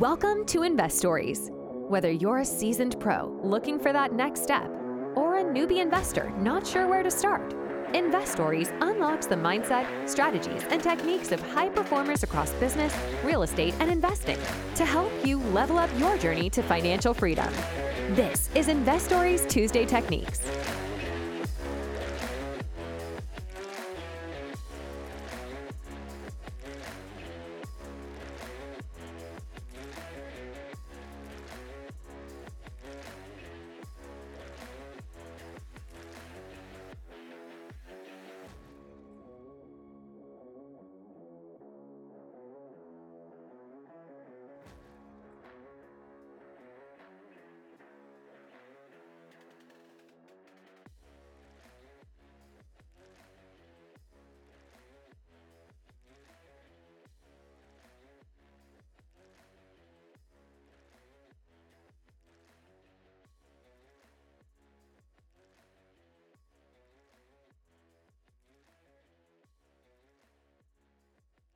Welcome to Investories. Whether you're a seasoned pro looking for that next step or a newbie investor not sure where to start, Investories unlocks the mindset, strategies, and techniques of high performers across business, real estate, and investing to help you level up your journey to financial freedom. This is Investories Tuesday Techniques.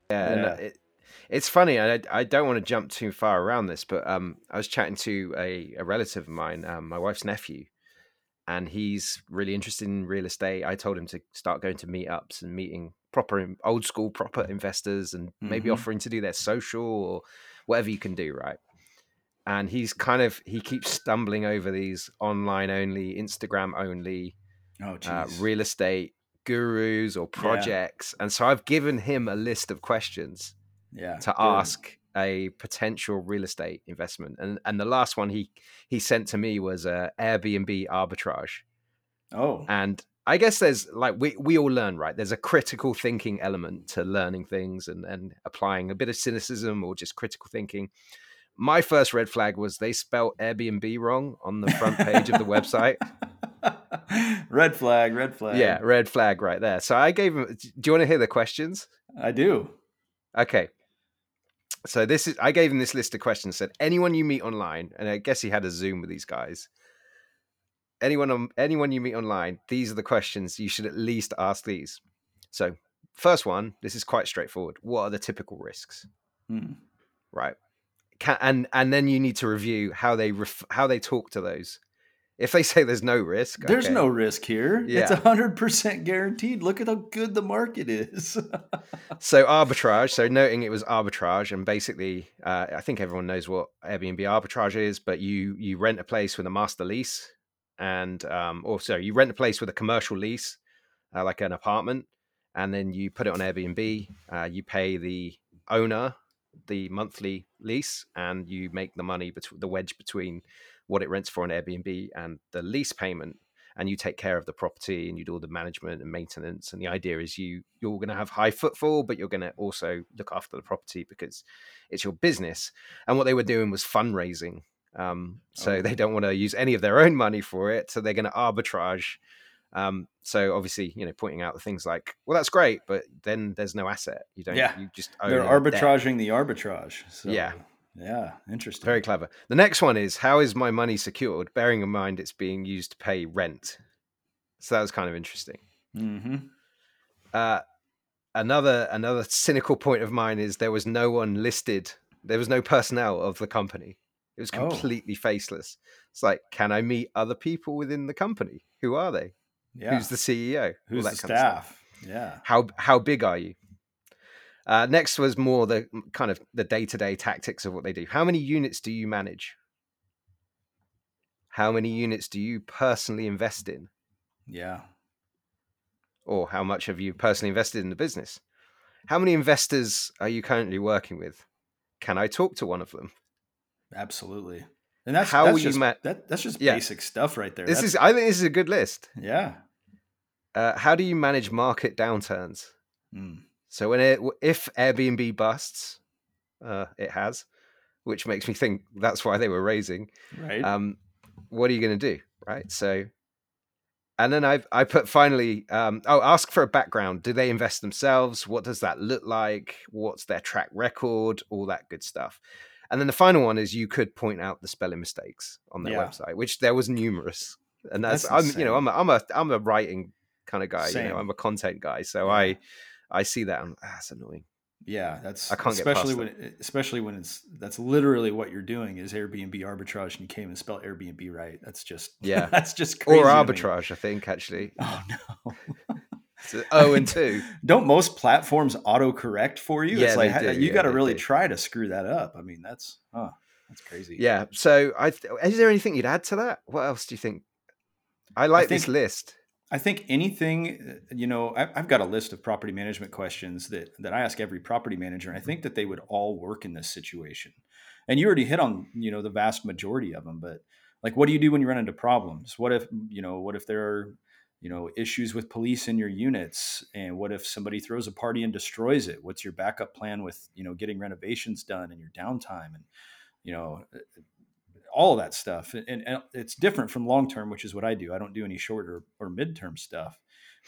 Yeah, and uh, it, it's funny. I I don't want to jump too far around this, but um, I was chatting to a, a relative of mine, um, my wife's nephew, and he's really interested in real estate. I told him to start going to meetups and meeting proper old school proper investors, and maybe Mhm. offering to do their social or whatever you can do, right? And he's kind of he keeps stumbling over these online only, Instagram only Oh, uh, real estate gurus or projects, and so I've given him a list of questions yeah. to good. ask a potential real estate investment and and the last one he he sent to me was a airbnb arbitrage. Oh, and i guess there's like we we all learn right? There's a critical thinking element to learning things and and applying a bit of cynicism or just critical thinking. My first red flag was they spelled airbnb wrong on the front page of the website red flag, red flag. yeah red flag right there so i gave him do you want to hear the questions I do. Okay. So this is I gave him this list of questions. Said anyone you meet online, and I guess he had a Zoom with these guys. Anyone on anyone you meet online, these are the questions you should at least ask these. So first one, this is quite straightforward. What are the typical risks? Hmm. Right. Can, and and then you need to review how they ref, how they talk to those. If they say there's no risk, There's okay. no risk here. It's hundred percent guaranteed. Look at how good the market is. So arbitrage. So noting it was arbitrage, and basically, uh, I think everyone knows what Airbnb arbitrage is. But you you rent a place with a master lease, and um, or sorry, you rent a place with a commercial lease, uh, like an apartment, and then you put it on Airbnb. Uh, you pay the owner the monthly lease, and you make the money between the wedge between what it rents for on Airbnb and the lease payment and you take care of the property and you do all the management and maintenance and the idea is you you're going to have high footfall but you're going to also look after the property because it's your business and what they were doing was fundraising um, so Oh. they don't want to use any of their own money for it so they're going to arbitrage um, so obviously you know pointing out the things like well that's great but then there's no asset you don't Yeah. you just own They're a debt. arbitraging the arbitrage. So, Yeah. Yeah. Interesting. Very clever. The next one is how is my money secured? Bearing in mind it's being used to pay rent. So that was kind of interesting. hmm Uh, another another cynical point of mine is there was no one listed. There was no personnel of the company. It was Oh. completely faceless. It's like, can I meet other people within the company? Who are they? Yeah. Who's the CEO? Who's that the kind of stuff. staff? Yeah. How how big are you? Uh, next was more the kind of the day to day tactics of what they do. How many units do you manage? How many units do you personally invest in? Yeah. or how much have you personally invested in the business? How many investors are you currently working with? Can I talk to one of them? Absolutely. And that's How that's just, ma- that, that's just Yeah. basic stuff right there. This That's- is, I think, this is a good list. yeah. Uh, how do you manage market downturns? Mm. So when it, if Airbnb busts, uh, it has, which makes me think that's why they were raising. Right. um, what are you going to do right so and then i i put finally um, oh ask for a background do they invest themselves what does that look like what's their track record all that good stuff and then the final one is you could point out the spelling mistakes on their Yeah. website which there was numerous and that's, That's i'm you know i'm a, i'm a i'm a writing kind of guy you Same. know i'm a content guy so Yeah. i i see that and ah, that's annoying Yeah, that's I can't get especially past when it- especially when it's that's literally what you're doing is Airbnb arbitrage, and you can't even spell Airbnb right. That's just Yeah. that's just crazy. or arbitrage, I think actually. Oh no. So, oh, and two. Don't most platforms autocorrect for you? Yeah, it's like do, you yeah, got to really do. try to screw that up. I mean, that's huh, that's crazy. Yeah. So, I th- is there anything you'd add to that? What else do you think? I like this think- list. I think anything, uh, you know, I, I've got a list of property management questions that that I ask every property manager, and I think that they would all work in this situation. And you already hit on, you know, the vast majority of them. But like, what do you do when you run into problems? What if, you know, what if there are, you know, issues with police in your units, and what if somebody throws a party and destroys it? What's your backup plan with, you know, getting renovations done and your downtime and, you know, all that stuff. And, and it's different from long term, which is what I do. I don't do any shorter or, or midterm stuff.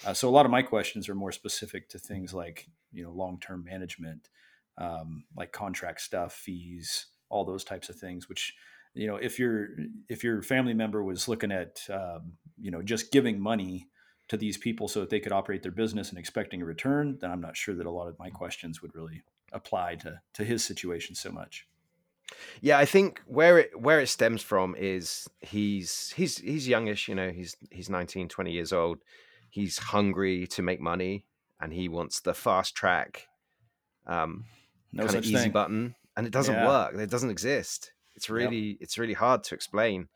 Uh, so a lot of my questions are more specific to things like you know long term management, um, like contract stuff, fees, all those types of things. Which you know if your if your family member was looking at um, you know just giving money to these people so that they could operate their business and expecting a return, then I'm not sure that a lot of my questions would really apply to to his situation so much. Yeah, I think where it where it stems from is he's he's he's youngish, you know, he's he's 19, 20 years old. He's hungry to make money and he wants the fast track um No kind of easy thing. button and it doesn't Yeah. work. It doesn't exist. It's Yep. really it's really hard to explain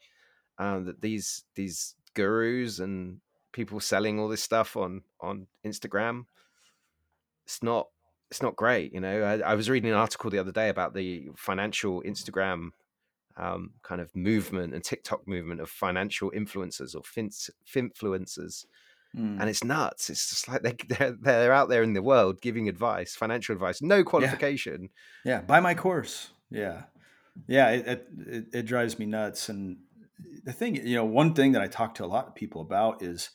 um that these these gurus and people selling all this stuff on on Instagram it's not it's not great you know I, I was reading an article the other day about the financial instagram um, kind of movement and tiktok movement of financial influencers or fins, finfluencers Mm. and it's nuts it's just like they, they're, they're out there in the world giving advice financial advice no qualification Yeah, buy my course. Yeah, yeah, it, it, it drives me nuts. And the thing, you know, one thing that I talk to a lot of people about is,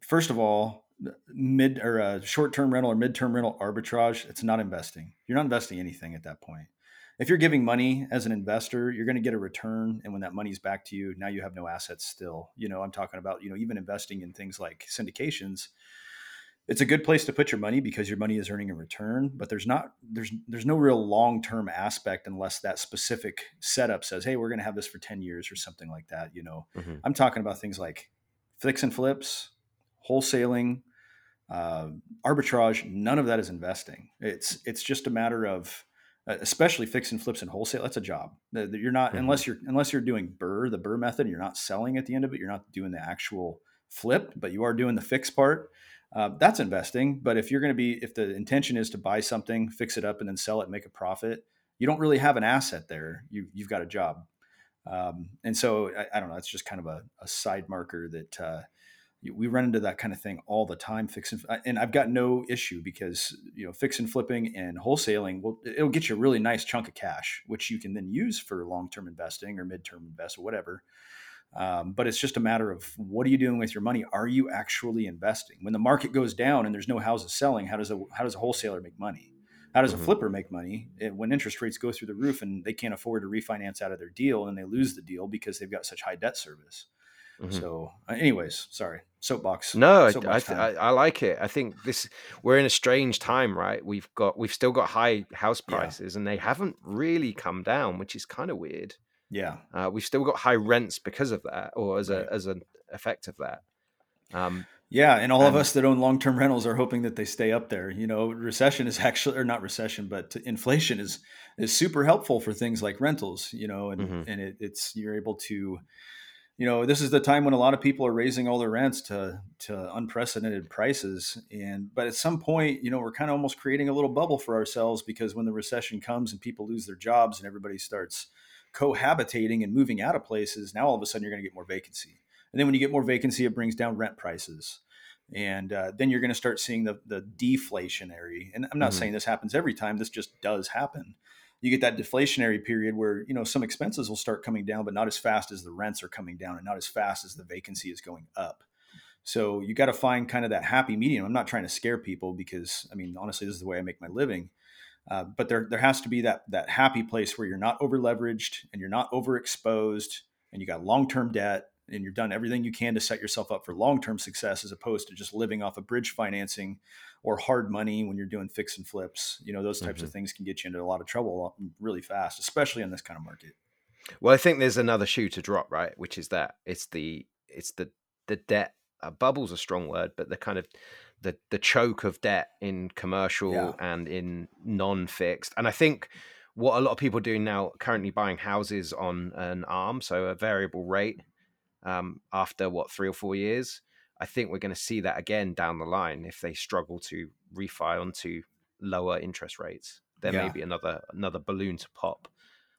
first of all, mid or uh, short-term rental or mid-term rental arbitrage. It's not investing. You're not investing anything at that point. If you're giving money as an investor, you're going to get a return, and when that money's back to you, now you have no assets. Still, you know, I'm talking about, you know, even investing in things like syndications it's a good place to put your money because your money is earning a return but there's not there's there's no real long-term aspect unless that specific setup says hey we're going to have this for 10 years or something like that you know Mhm. i'm talking about things like fix and flips wholesaling uh, arbitrage none of that is investing it's it's just a matter of uh, especially fix and flips and wholesale that's a job you're not Mhm. unless you're unless you're doing BRRRR the BRRRR method you're not selling at the end of it you're not doing the actual flip but you are doing the fix part uh, that's investing. But if you're going to be, if the intention is to buy something, fix it up, and then sell it and make a profit, you don't really have an asset there. You, you've got a job. Um, and so I, I don't know. It's just kind of a, a side marker that uh, we run into that kind of thing all the time. fixing and, and I've got no issue because you know fix and flipping and wholesaling will it'll get you a really nice chunk of cash, which you can then use for long term investing or mid term invest or whatever. Um, but it's just a matter of what are you doing with your money? Are you actually investing? When the market goes down and there's no houses selling, how does a how does a wholesaler make money? How does Mhm. a flipper make money It- when interest rates go through the roof and they can't afford to refinance out of their deal and they lose the deal because they've got such high debt service? Mhm. So, uh, anyways, sorry, soapbox. No, I, I, soapbox time. I, I like it. I think this we're in a strange time, right? We've got we've still got high house Yeah. prices, and they haven't really come down, which is kind of weird. yeah, Uh, we've still got high rents because of that, or as Right. a as an effect of that. Um, Yeah, and all of us that own long-term rentals are hoping that they stay up there. You know, recession is actually or not recession, but inflation is is super helpful for things like rentals, you know, and Mhm. and it, it's you're able to you know, this is the time when a lot of people are raising all their rents to to unprecedented prices and but at some point, you know, we're kind of almost creating a little bubble for ourselves because when the recession comes and people lose their jobs and everybody starts cohabitating and moving out of places, now all of a sudden you're going to get more vacancy. And then when you get more vacancy, it brings down rent prices. And uh, then you're going to start seeing the, the deflationary. And I'm not Mhm. saying this happens every time, this just does happen. You get that deflationary period where, you know, some expenses will start coming down, but not as fast as the rents are coming down and not as fast as the vacancy is going up. So you got to find kind of that happy medium. I'm not trying to scare people because, I mean, honestly, this is the way I make my living. Uh, but there, there has to be that that happy place where you're not over leveraged and you're not overexposed and you got long term debt and you've done everything you can to set yourself up for long-term success as opposed to just living off of bridge financing or hard money when you're doing fix and flips you know those types mm-hmm. of things can get you into a lot of trouble really fast especially in this kind of market well i think there's another shoe to drop right which is that it's the it's the the debt uh, bubble's a strong word but the kind of the the choke of debt in commercial yeah. and in non-fixed and i think what a lot of people are doing now currently buying houses on an arm so a variable rate um, after what three or four years i think we're going to see that again down the line if they struggle to refi onto lower interest rates there yeah. may be another another balloon to pop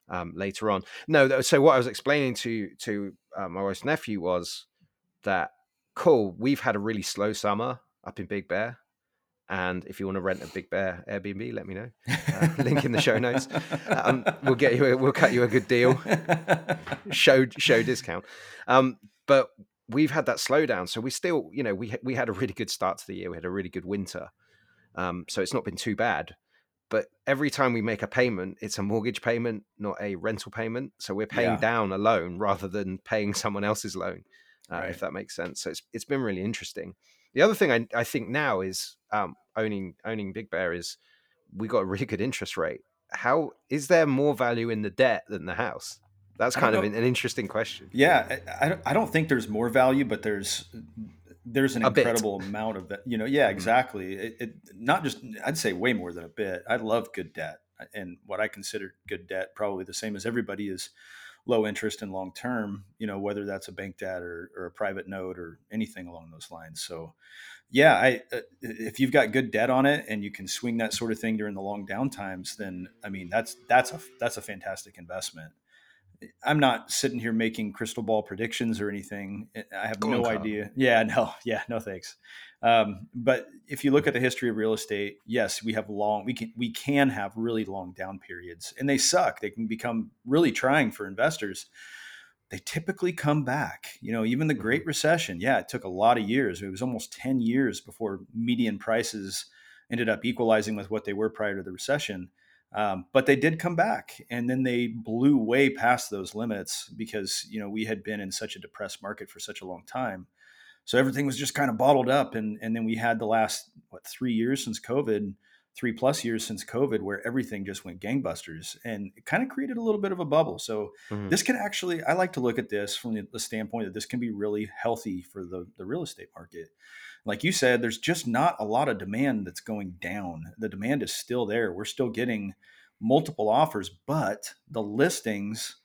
um, later on no so what i was explaining to to uh, my wife's nephew was that cool we've had a really slow summer up in Big Bear. And if you want to rent a Big Bear Airbnb, let me know. Uh, link in the show notes. Um, we'll get you. A, we'll cut you a good deal. show show discount. Um, but we've had that slowdown, so we still, you know, we we had a really good start to the year. We had a really good winter, um, so it's not been too bad. But every time we make a payment, it's a mortgage payment, not a rental payment. So we're paying yeah. down a loan rather than paying someone else's loan, uh, right. if that makes sense. So it's it's been really interesting. The other thing I, I think now is um, owning owning Big Bear is we got a really good interest rate. How is there more value in the debt than the house? That's kind of an, an, interesting question. Yeah, I, I, don't, think there's more value, but there's there's an a incredible bit. amount of that. You know, yeah, mm-hmm. exactly. It, it, not just I'd say way more than a bit. I love good debt, and what I consider good debt, probably the same as everybody, is low interest and long term, you know, whether that's a bank debt or, or a private note or anything along those lines. So, yeah, I uh, if you've got good debt on it and you can swing that sort of thing during the long down times, then I mean that's that's a that's a fantastic investment. I'm not sitting here making crystal ball predictions or anything. I have Go no idea. Yeah, no, yeah, no thanks. Um, but if you look at the history of real estate, yes, we have long. We can we can have really long down periods, and they suck. They can become really trying for investors. They typically come back. You know, even the mm-hmm. Great Recession. Yeah, it took a lot of years. It was almost ten years before median prices ended up equalizing with what they were prior to the recession. Um, but they did come back, and then they blew way past those limits because you know we had been in such a depressed market for such a long time. So everything was just kind of bottled up, and and then we had the last what three years since COVID, three plus years since COVID, where everything just went gangbusters, and it kind of created a little bit of a bubble. So mm-hmm. this can actually, I like to look at this from the, the standpoint that this can be really healthy for the the real estate market like you said, there's just not a lot of demand that's going down. The demand is still there. We're still getting multiple offers, but the listings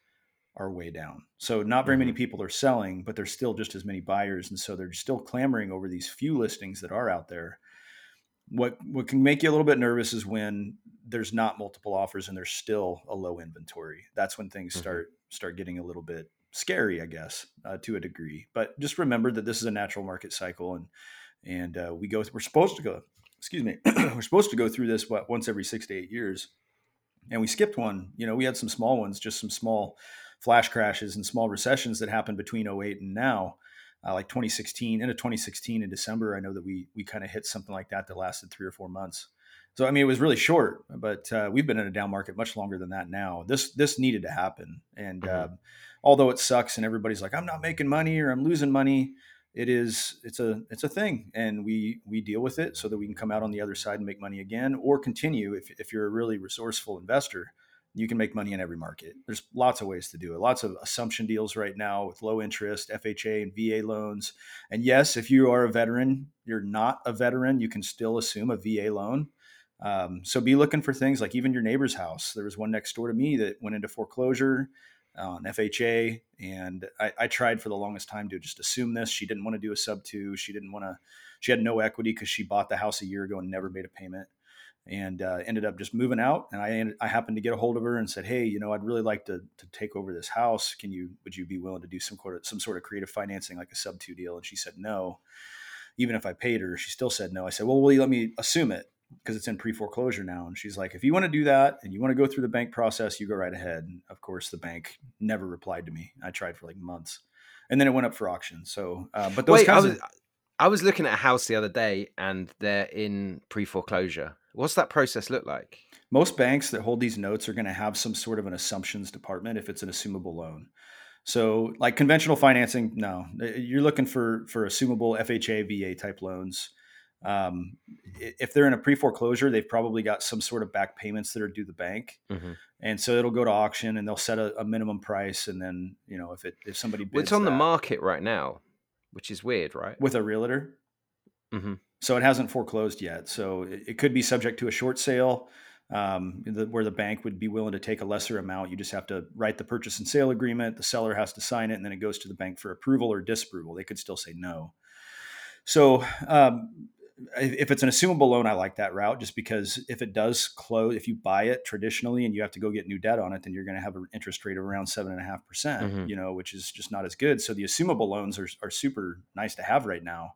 are way down. So not very many mm-hmm. people are selling, but there's still just as many buyers, and so they're still clamoring over these few listings that are out there. What what can make you a little bit nervous is when there's not multiple offers and there's still a low inventory. That's when things mm-hmm. start start getting a little bit scary, I guess, uh, to a degree. But just remember that this is a natural market cycle, and and uh, we go. We're supposed to go. Excuse me. we're supposed to go through this what, once every six to eight years, and we skipped one. You know, we had some small ones, just some small flash crashes and small recessions that happened between 08 and now. Uh, like 2016 into 2016 in December, I know that we we kind of hit something like that that lasted three or four months. So I mean, it was really short, but uh, we've been in a down market much longer than that now. This this needed to happen, and uh, although it sucks, and everybody's like, "I'm not making money" or "I'm losing money," it is it's a it's a thing and we we deal with it so that we can come out on the other side and make money again or continue if, if you're a really resourceful investor you can make money in every market. There's lots of ways to do it. Lots of assumption deals right now with low interest fha and va loans. And yes if you are a veteran you're not a veteran you can still assume a va loan. Um, so be looking for things like even your neighbor's house. There was one next door to me that went into foreclosure on FHA. And I, I, tried for the longest time to just assume this. She didn't want to do a sub two. She didn't want to, she had no equity because she bought the house a year ago and never made a payment and uh, ended up just moving out. And I, I happened to get a hold of her and said, Hey, you know, I'd really like to, to take over this house. Can you, would you be willing to do some sort of, some sort of creative financing, like a sub two deal? And she said, no, even if I paid her, she still said no. I said, well, will you let me assume it? Because it's in pre foreclosure now. And she's like, if you want to do that and you want to go through the bank process, you go right ahead. And of course, the bank never replied to me. I tried for like months, and then it went up for auction. So, uh, but those Wait, I was, of- I was looking at a house the other day, and they're in pre foreclosure. What's that process look like? Most banks that hold these notes are going to have some sort of an assumptions department if it's an assumable loan. So, like conventional financing, no, you're looking for for assumable FHA, VA type loans. Um, if they're in a pre foreclosure, they've probably got some sort of back payments that are due the bank, mm-hmm. and so it'll go to auction, and they'll set a, a, minimum price, and then you know if it if somebody bids it's on that, the market right now, which is weird, right? With a realtor. Mm-hmm. So it hasn't foreclosed yet. So it, it could be subject to a short sale um, the, where the bank would be willing to take a lesser amount. You just have to write the purchase and sale agreement. The seller has to sign it, and then it goes to the bank for approval or disapproval. They could still say no. So um, if it's an assumable loan, I like that route just because if it does close, if you buy it traditionally and you have to go get new debt on it, then you're going to have an interest rate of around seven and a half percent, mm-hmm. you know, which is just not as good. So the assumable loans are, are super nice to have right now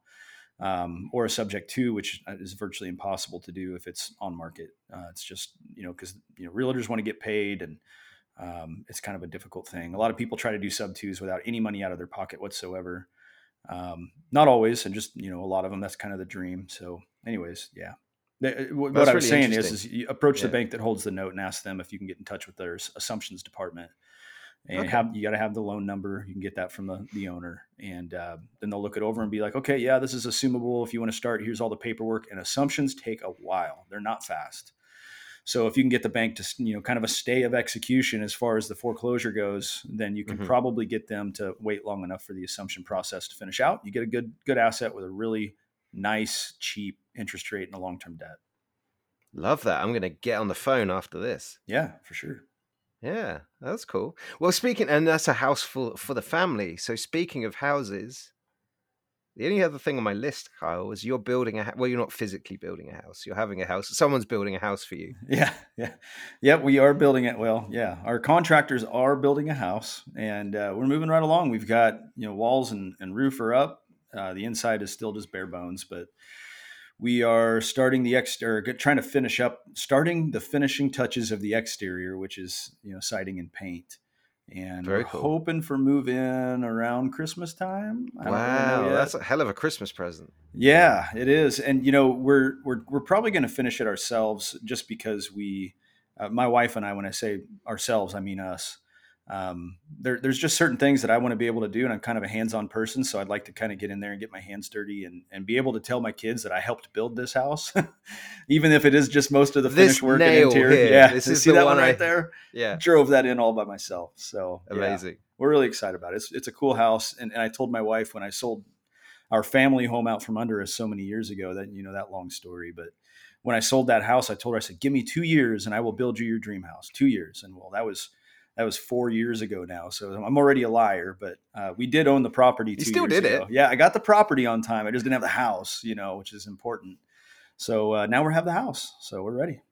um, or a subject to, which is virtually impossible to do if it's on market. Uh, it's just you know because you know realtors want to get paid, and um, it's kind of a difficult thing. A lot of people try to do sub twos without any money out of their pocket whatsoever. Um, not always, and just you know a lot of them. That's kind of the dream. So, anyways, yeah. Uh, what I was saying is, is you approach yeah. the bank that holds the note and ask them if you can get in touch with their assumptions department and okay. have you got to have the loan number. You can get that from the, the owner, and uh, then they'll look it over and be like, okay, yeah, this is assumable. If you want to start, here's all the paperwork. And assumptions take a while; they're not fast. So if you can get the bank to you know kind of a stay of execution as far as the foreclosure goes, then you can mm-hmm. probably get them to wait long enough for the assumption process to finish out. You get a good good asset with a really nice, cheap interest rate and a long term debt. Love that. I'm going to get on the phone after this. Yeah, for sure. Yeah, that's cool. Well, speaking, and that's a house for for the family. So speaking of houses, the only other thing on my list, Kyle, is you're building a well, you're not physically building a house. You're having a house. Someone's building a house for you. Yeah, yeah, yeah. We are building it. Well, yeah, our contractors are building a house, and uh, we're moving right along. We've got you know walls and, and roof are up. Uh, the inside is still just bare bones, but we are starting the exterior, trying to finish up, starting the finishing touches of the exterior, which is you know siding and paint, and Very we're cool. hoping for move in around Christmas time. wow, that's a hell of a Christmas present. Yeah, it is, and you know we're we're we're probably going to finish it ourselves just because we, uh, my wife and I, when I say ourselves, I mean us um, there, there's just certain things that I want to be able to do, and I'm kind of a hands-on person, so I'd like to kind of get in there and get my hands dirty and, and be able to tell my kids that I helped build this house, even if it is just most of the this finished work and interior. Here. Yeah, this is see that one right I, there. Yeah, drove that in all by myself. So amazing. Yeah, we're really excited about it. It's it's a cool house, and, and I told my wife when I sold our family home out from under us so many years ago that you know that long story, but when I sold that house, I told her I said, "Give me two years, and I will build you your dream house." Two years, and well, that was that was four years ago now. So I'm already a liar, but uh, we did own the property. You still did ago. it. Yeah, I got the property on time. I just didn't have the house, you know, which is important. So uh, now we have the house. So we're ready.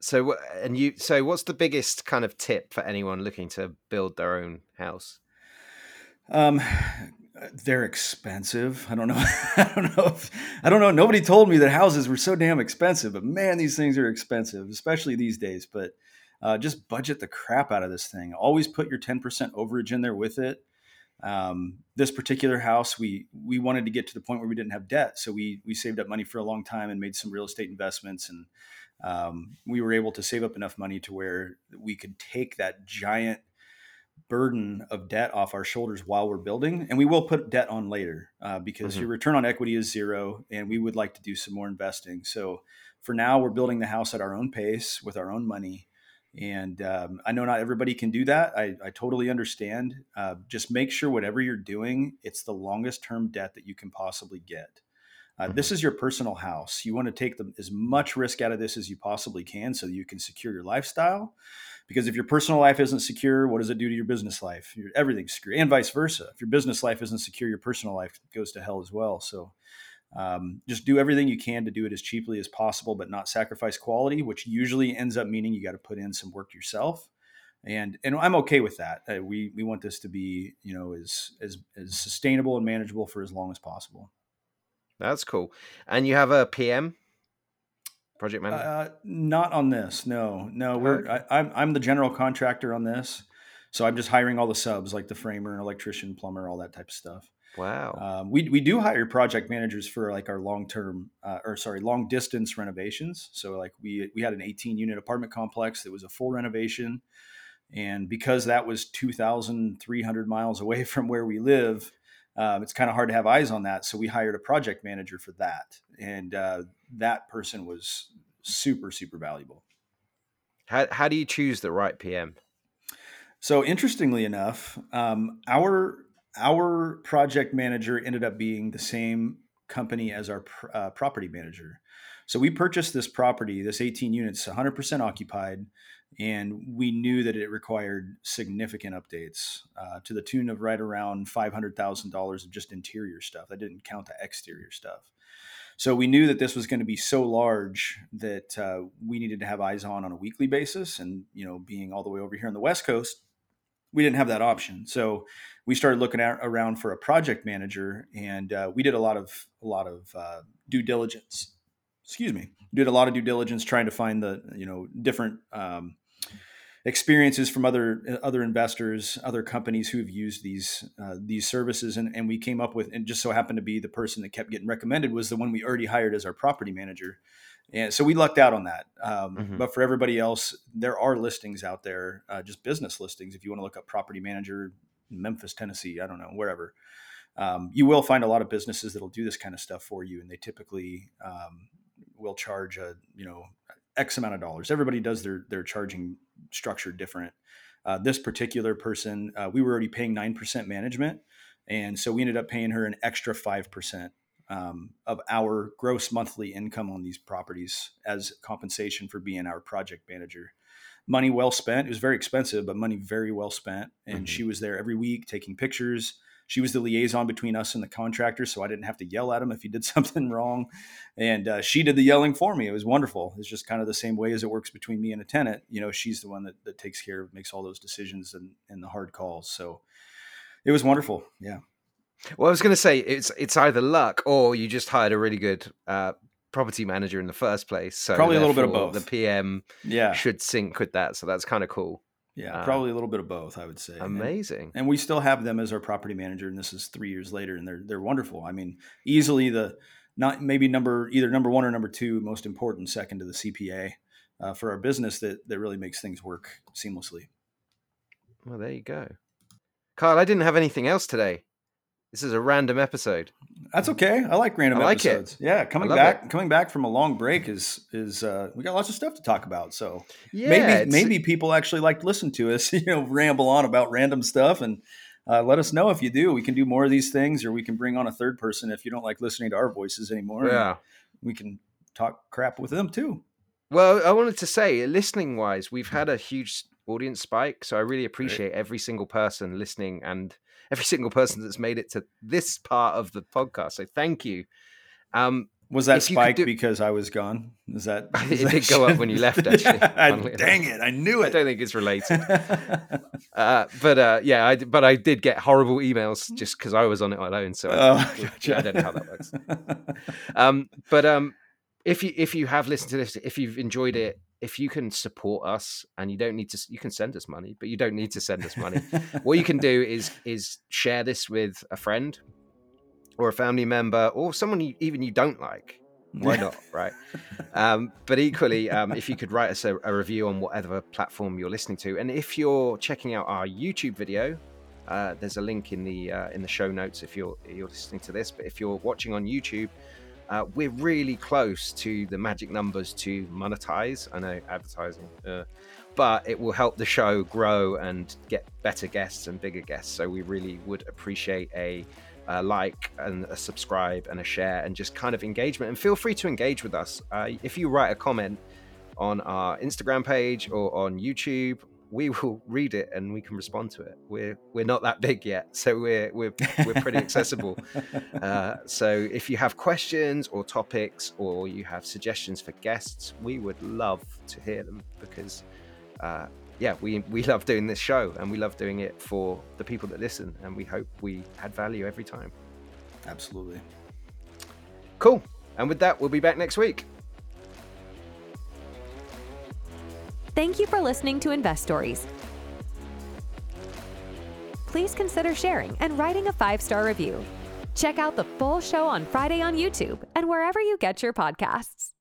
So and you so what's the biggest kind of tip for anyone looking to build their own house? Um they're expensive. I don't know. I don't know if I don't know. Nobody told me that houses were so damn expensive, but man, these things are expensive, especially these days. But uh, just budget the crap out of this thing. Always put your 10% overage in there with it. Um, this particular house, we we wanted to get to the point where we didn't have debt, so we we saved up money for a long time and made some real estate investments, and um, we were able to save up enough money to where we could take that giant burden of debt off our shoulders while we're building and we will put debt on later uh, because mm-hmm. your return on equity is zero and we would like to do some more investing so for now we're building the house at our own pace with our own money and um, I know not everybody can do that. I, I totally understand. Uh, just make sure whatever you're doing, it's the longest term debt that you can possibly get. Uh, mm-hmm. This is your personal house. You want to take the, as much risk out of this as you possibly can so that you can secure your lifestyle. Because if your personal life isn't secure, what does it do to your business life? Your, everything's secure, and vice versa. If your business life isn't secure, your personal life goes to hell as well. So um, just do everything you can to do it as cheaply as possible, but not sacrifice quality, which usually ends up meaning you got to put in some work yourself. And and I'm okay with that. Uh, we we want this to be you know as as as sustainable and manageable for as long as possible. That's cool. And you have a PM project manager? Uh, not on this. No, no. We're I, I'm I'm the general contractor on this, so I'm just hiring all the subs like the framer, electrician, plumber, all that type of stuff. Wow. Um, we we do hire project managers for like our long term uh, or sorry long distance renovations. So like we we had an 18 unit apartment complex that was a full renovation, And because that was 2,300 miles away from where we live, um, it's kind of hard to have eyes on that. So we hired a project manager for that. And uh, that person was super, super valuable. How, how do you choose the right PM? So interestingly enough, um, our our project manager ended up being the same company as our uh, property manager. So we purchased this property, this 18 units, 100% occupied, and we knew that it required significant updates uh, to the tune of right around $500,000 of just interior stuff. I didn't count the exterior stuff. So we knew that this was going to be so large that uh, we needed to have eyes on on a weekly basis. And you know, being all the way over here on the West Coast, we didn't have that option. So we started looking at, around for a project manager, and uh, we did a lot of a lot of uh, due diligence. Excuse me, did a lot of due diligence trying to find the you know different um, experiences from other other investors, other companies who have used these uh, these services, and, and we came up with, and just so happened to be the person that kept getting recommended was the one we already hired as our property manager, and so we lucked out on that. Um, mm-hmm. But for everybody else, there are listings out there, uh, just business listings. If you want to look up property manager, Memphis, Tennessee, I don't know, wherever. Um, you will find a lot of businesses that'll do this kind of stuff for you, and they typically um, will charge a you know X amount of dollars. Everybody does their their charging structure different. Uh, this particular person, uh, we were already paying nine percent management, and so we ended up paying her an extra five percent um, of our gross monthly income on these properties as compensation for being our project manager. Money well spent. It was very expensive, but money very well spent. And mm-hmm. she was there every week taking pictures, she was the liaison between us and the contractor, so I didn't have to yell at him if he did something wrong. And uh, she did the yelling for me. It was wonderful. It's just kind of the same way as it works between me and a tenant. You know, she's the one that, that takes care of, makes all those decisions and, and the hard calls. So it was wonderful. Yeah. Well, I was going to say it's it's either luck or you just hired a really good uh, property manager in the first place. So probably a little bit of both. The PM yeah. should sync with that. So that's kind of cool. Yeah, uh, probably a little bit of both, I would say. Amazing. And, and, we still have them as our property manager, and this is three years later, and they're they're wonderful. I mean, easily the not maybe number either number one or number two most important, second to the CPA uh, for our business that that really makes things work seamlessly. Well, there you go, Kyle. I didn't have anything else today. This is a random episode. That's okay. I like random I like episodes. It. Yeah, coming back it. coming back from a long break is is uh, we got lots of stuff to talk about. So yeah, maybe maybe people actually like to listen to us, you know, ramble on about random stuff and uh, let us know if you do. We can do more of these things, or we can bring on a third person if you don't like listening to our voices anymore. Yeah, we can talk crap with them too. Well, I wanted to say, listening wise, we've had a huge audience spike, so I really appreciate every single person listening and every single person that's made it to this part of the podcast. So thank you. Um, was that spike do... because I was gone? Is that is it that did go up when you left? Actually, I, dang it, I knew it. I don't think it's related. uh, but uh, yeah, I but I did get horrible emails just because I was on it alone. So oh, I, gotcha. I, don't know how that works. um, but um, if you if you have listened to this, if you've enjoyed it, if you can support us and you don't need to you can send us money but you don't need to send us money. What you can do is is share this with a friend or a family member or someone you, even you don't like. Why not right? Um, but equally um, if you could write us a, a, review on whatever platform you're listening to. And if you're checking out our youtube video uh, there's a link in the uh, in the show notes if you're you're listening to this. But if you're watching on youtube uh, we're really close to the magic numbers to monetize. I know advertising, uh, but it will help the show grow and get better guests and bigger guests. So we really would appreciate a, a like and a subscribe and a share and just kind of engagement. And feel free to engage with us. Uh, if you write a comment on our Instagram page or on YouTube we will read it and we can respond to it. We're we're not that big yet, so we're we're we're pretty accessible. Uh, so if you have questions or topics or you have suggestions for guests, we would love to hear them because. Uh, yeah, we, we love doing this show and we love doing it for the people that listen, and we hope we add value every time. Absolutely. Cool. And with that, we'll be back next week. Thank you for listening to Investories. Please consider sharing and writing a five star review. Check out the full show on Friday on YouTube and wherever you get your podcasts.